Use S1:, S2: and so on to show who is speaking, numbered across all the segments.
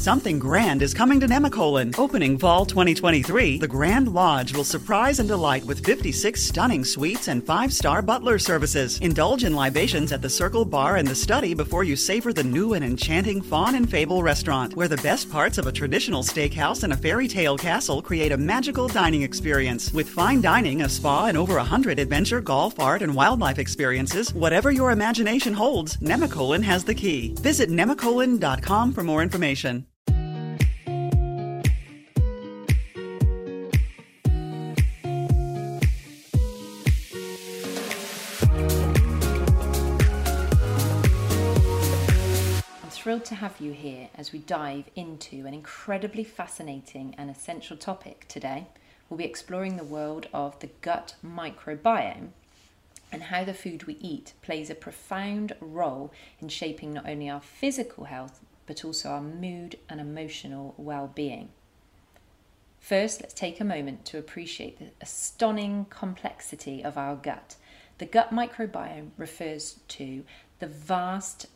S1: Something grand is coming to Nemacolin. Opening fall 2023, the Grand Lodge will surprise and delight with 56 stunning suites and five star butler services. Indulge in libations at the Circle Bar and the Study before you savor the new and enchanting Fawn and Fable restaurant, where the best parts of a traditional steakhouse and a fairy tale castle create a magical dining experience. With fine dining, a spa, and over 100 adventure, golf, art, and wildlife experiences, whatever your imagination holds, Nemacolin has the key. Visit nemacolin.com for more information.
S2: Thrilled to have you here as we dive into an incredibly fascinating and essential topic today. We'll be exploring the world of the gut microbiome and how the food we eat plays a profound role in shaping not only our physical health but also our mood and emotional well being. First, let's take a moment to appreciate the stunning complexity of our gut. The gut microbiome refers to the vast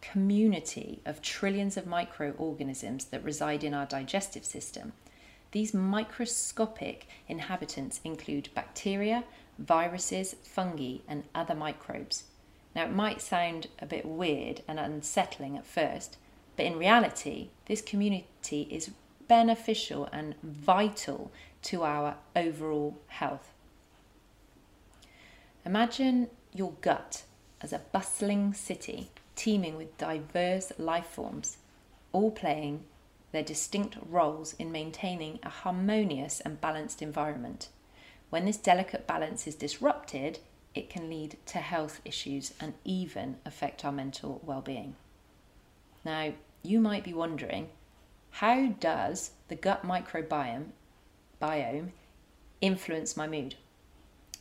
S2: community of trillions of microorganisms that reside in our digestive system. These microscopic inhabitants include bacteria, viruses, fungi, and other microbes. Now, it might sound a bit weird and unsettling at first, but in reality, this community is beneficial and vital to our overall health. Imagine your gut as a bustling city teeming with diverse life forms, all playing their distinct roles in maintaining a harmonious and balanced environment. When this delicate balance is disrupted, it can lead to health issues and even affect our mental well being. Now, you might be wondering how does the gut microbiome biome influence my mood?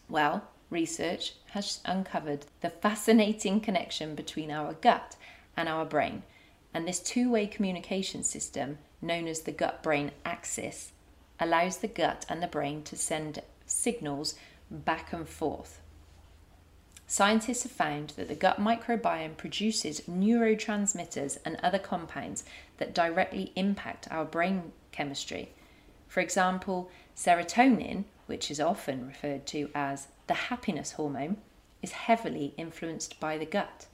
S2: Well, research has uncovered the fascinating connection between our gut and our brain. And this two way communication system, known as the gut brain axis, allows the gut and the brain to send signals back and forth. Scientists have found that the gut microbiome produces neurotransmitters and other compounds that directly impact our brain chemistry. For example, serotonin, which is often referred to as the happiness hormone, is heavily influenced by the gut.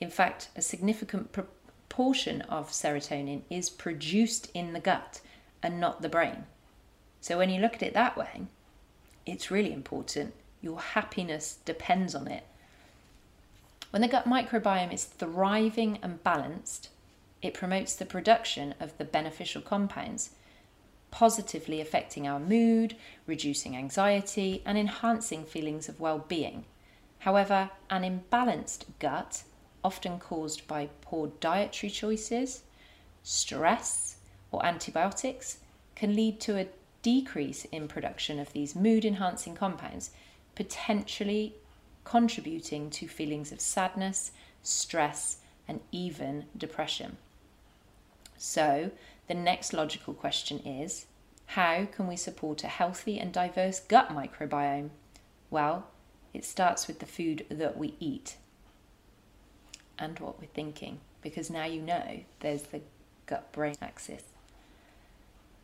S2: In fact, a significant proportion of serotonin is produced in the gut and not the brain. So when you look at it that way, it's really important. Your happiness depends on it. When the gut microbiome is thriving and balanced, it promotes the production of the beneficial compounds positively affecting our mood, reducing anxiety, and enhancing feelings of well being. However, an imbalanced gut, often caused by poor dietary choices, stress, or antibiotics, can lead to a decrease in production of these mood enhancing compounds, potentially contributing to feelings of sadness, stress, and even depression. So, the next logical question is how can we support a healthy and diverse gut microbiome? Well, it starts with the food that we eat and what we're thinking, because now you know there's the gut brain axis.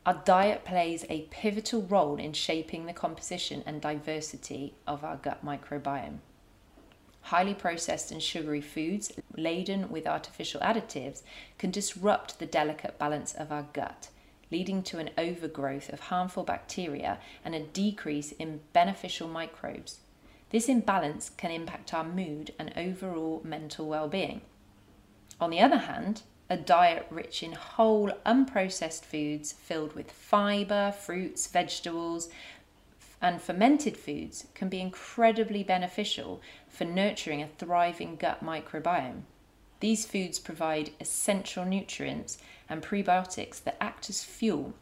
S2: Our diet plays a pivotal role in shaping the composition and diversity of our gut microbiome. Highly processed and sugary foods laden with artificial additives can disrupt the delicate balance of our gut, leading to an overgrowth of harmful bacteria and a decrease in beneficial microbes. This imbalance can impact our mood and overall mental well being. On the other hand, a diet rich in whole, unprocessed foods filled with fibre, fruits, vegetables, and fermented foods can be incredibly beneficial for nurturing a thriving gut microbiome. These foods provide essential nutrients and prebiotics that act as fuel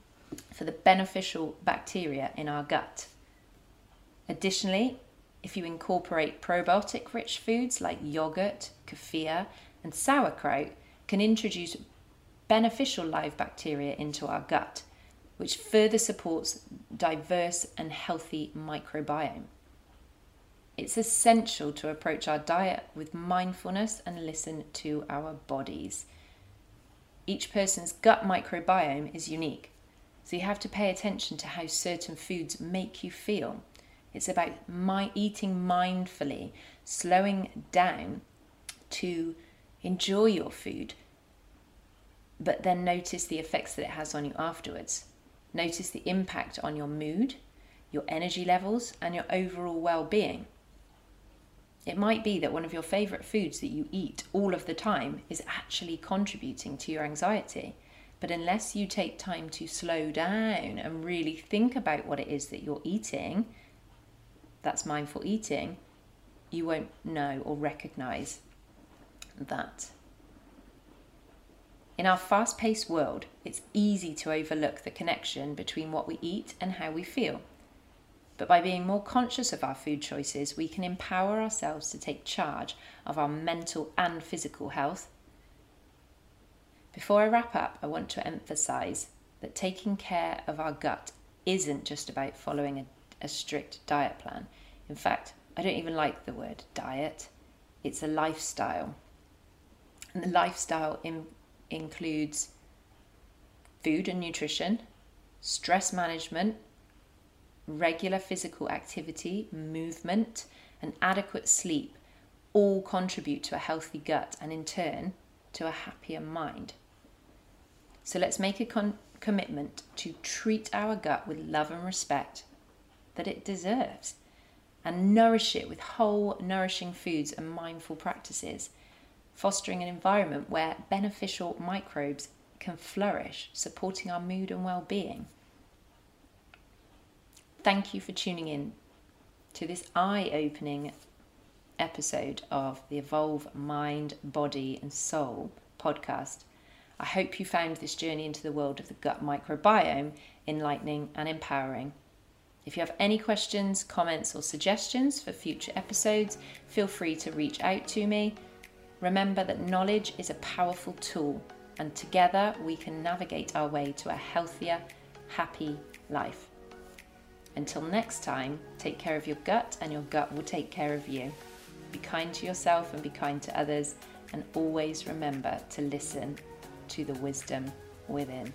S2: for the beneficial bacteria in our gut. Additionally, if you incorporate probiotic rich foods like yogurt, kefir, and sauerkraut, can introduce beneficial live bacteria into our gut which further supports diverse and healthy microbiome. It's essential to approach our diet with mindfulness and listen to our bodies. Each person's gut microbiome is unique. So you have to pay attention to how certain foods make you feel. It's about my eating mindfully, slowing down to enjoy your food, but then notice the effects that it has on you afterwards. Notice the impact on your mood, your energy levels, and your overall well being. It might be that one of your favourite foods that you eat all of the time is actually contributing to your anxiety. But unless you take time to slow down and really think about what it is that you're eating, that's mindful eating, you won't know or recognize that. In our fast paced world, it's easy to overlook the connection between what we eat and how we feel. But by being more conscious of our food choices, we can empower ourselves to take charge of our mental and physical health. Before I wrap up, I want to emphasize that taking care of our gut isn't just about following a, a strict diet plan. In fact, I don't even like the word diet, it's a lifestyle. And the lifestyle in, includes food and nutrition, stress management, regular physical activity, movement, and adequate sleep all contribute to a healthy gut and, in turn, to a happier mind. So let's make a con- commitment to treat our gut with love and respect that it deserves and nourish it with whole, nourishing foods and mindful practices, fostering an environment where beneficial microbes can flourish, supporting our mood and well being. Thank you for tuning in to this eye opening episode of the Evolve Mind, Body and Soul podcast. I hope you found this journey into the world of the gut microbiome enlightening and empowering. If you have any questions, comments, or suggestions for future episodes, feel free to reach out to me. Remember that knowledge is a powerful tool, and together we can navigate our way to a healthier, happy life. Until next time, take care of your gut, and your gut will take care of you. Be kind to yourself and be kind to others, and always remember to listen to the wisdom within.